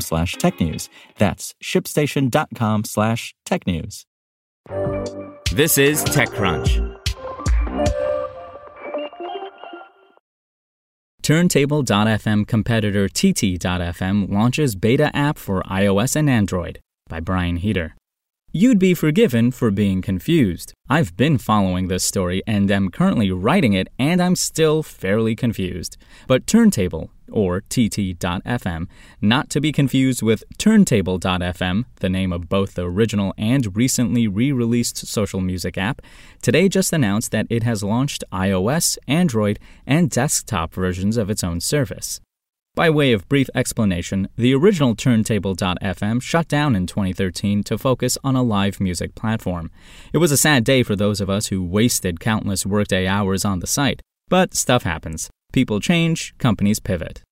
slash technews. That's shipstation.com slash technews. This is TechCrunch. Turntable.fm competitor TT.fm launches beta app for iOS and Android by Brian Heater. You'd be forgiven for being confused. I've been following this story and am currently writing it, and I'm still fairly confused. But Turntable, or TT.fm, not to be confused with Turntable.fm, the name of both the original and recently re released social music app, today just announced that it has launched iOS, Android, and desktop versions of its own service. By way of brief explanation, the original Turntable.fm shut down in 2013 to focus on a live music platform. It was a sad day for those of us who wasted countless workday hours on the site. But stuff happens. People change, companies pivot.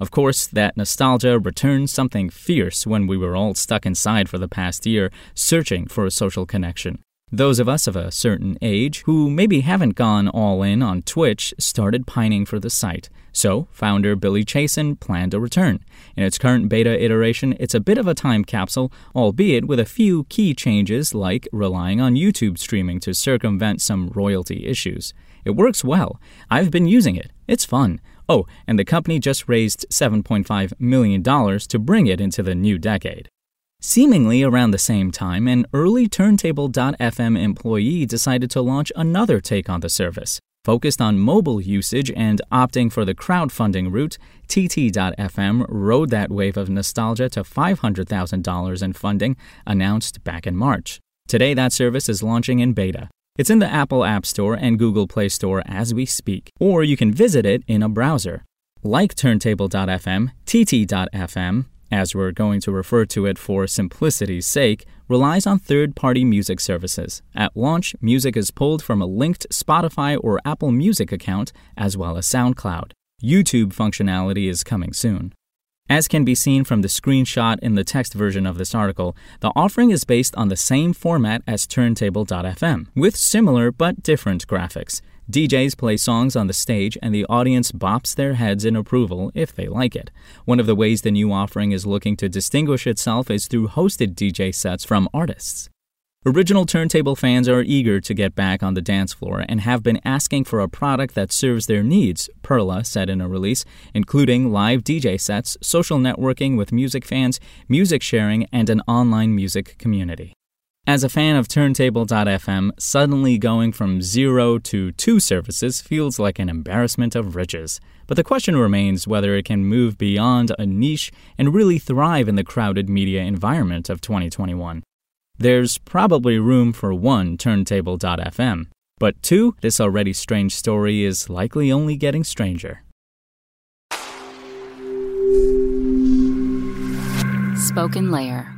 Of course, that nostalgia returned something fierce when we were all stuck inside for the past year, searching for a social connection. Those of us of a certain age who maybe haven't gone all in on Twitch started pining for the site. So, founder Billy Chasen planned a return. In its current beta iteration, it's a bit of a time capsule, albeit with a few key changes like relying on YouTube streaming to circumvent some royalty issues. It works well. I've been using it. It's fun. Oh, and the company just raised $7.5 million to bring it into the new decade. Seemingly around the same time, an early Turntable.fm employee decided to launch another take on the service. Focused on mobile usage and opting for the crowdfunding route, TT.fm rode that wave of nostalgia to $500,000 in funding announced back in March. Today, that service is launching in beta. It's in the Apple App Store and Google Play Store as we speak, or you can visit it in a browser. Like Turntable.fm, TT.fm, as we're going to refer to it for simplicity's sake, relies on third party music services. At launch, music is pulled from a linked Spotify or Apple Music account, as well as SoundCloud. YouTube functionality is coming soon. As can be seen from the screenshot in the text version of this article, the offering is based on the same format as Turntable.fm, with similar but different graphics. DJs play songs on the stage and the audience bops their heads in approval if they like it. One of the ways the new offering is looking to distinguish itself is through hosted DJ sets from artists. Original turntable fans are eager to get back on the dance floor and have been asking for a product that serves their needs, Perla said in a release, including live DJ sets, social networking with music fans, music sharing, and an online music community. As a fan of Turntable.fm, suddenly going from zero to two services feels like an embarrassment of riches. But the question remains whether it can move beyond a niche and really thrive in the crowded media environment of 2021. There's probably room for one Turntable.fm, but two, this already strange story is likely only getting stranger. Spoken Layer.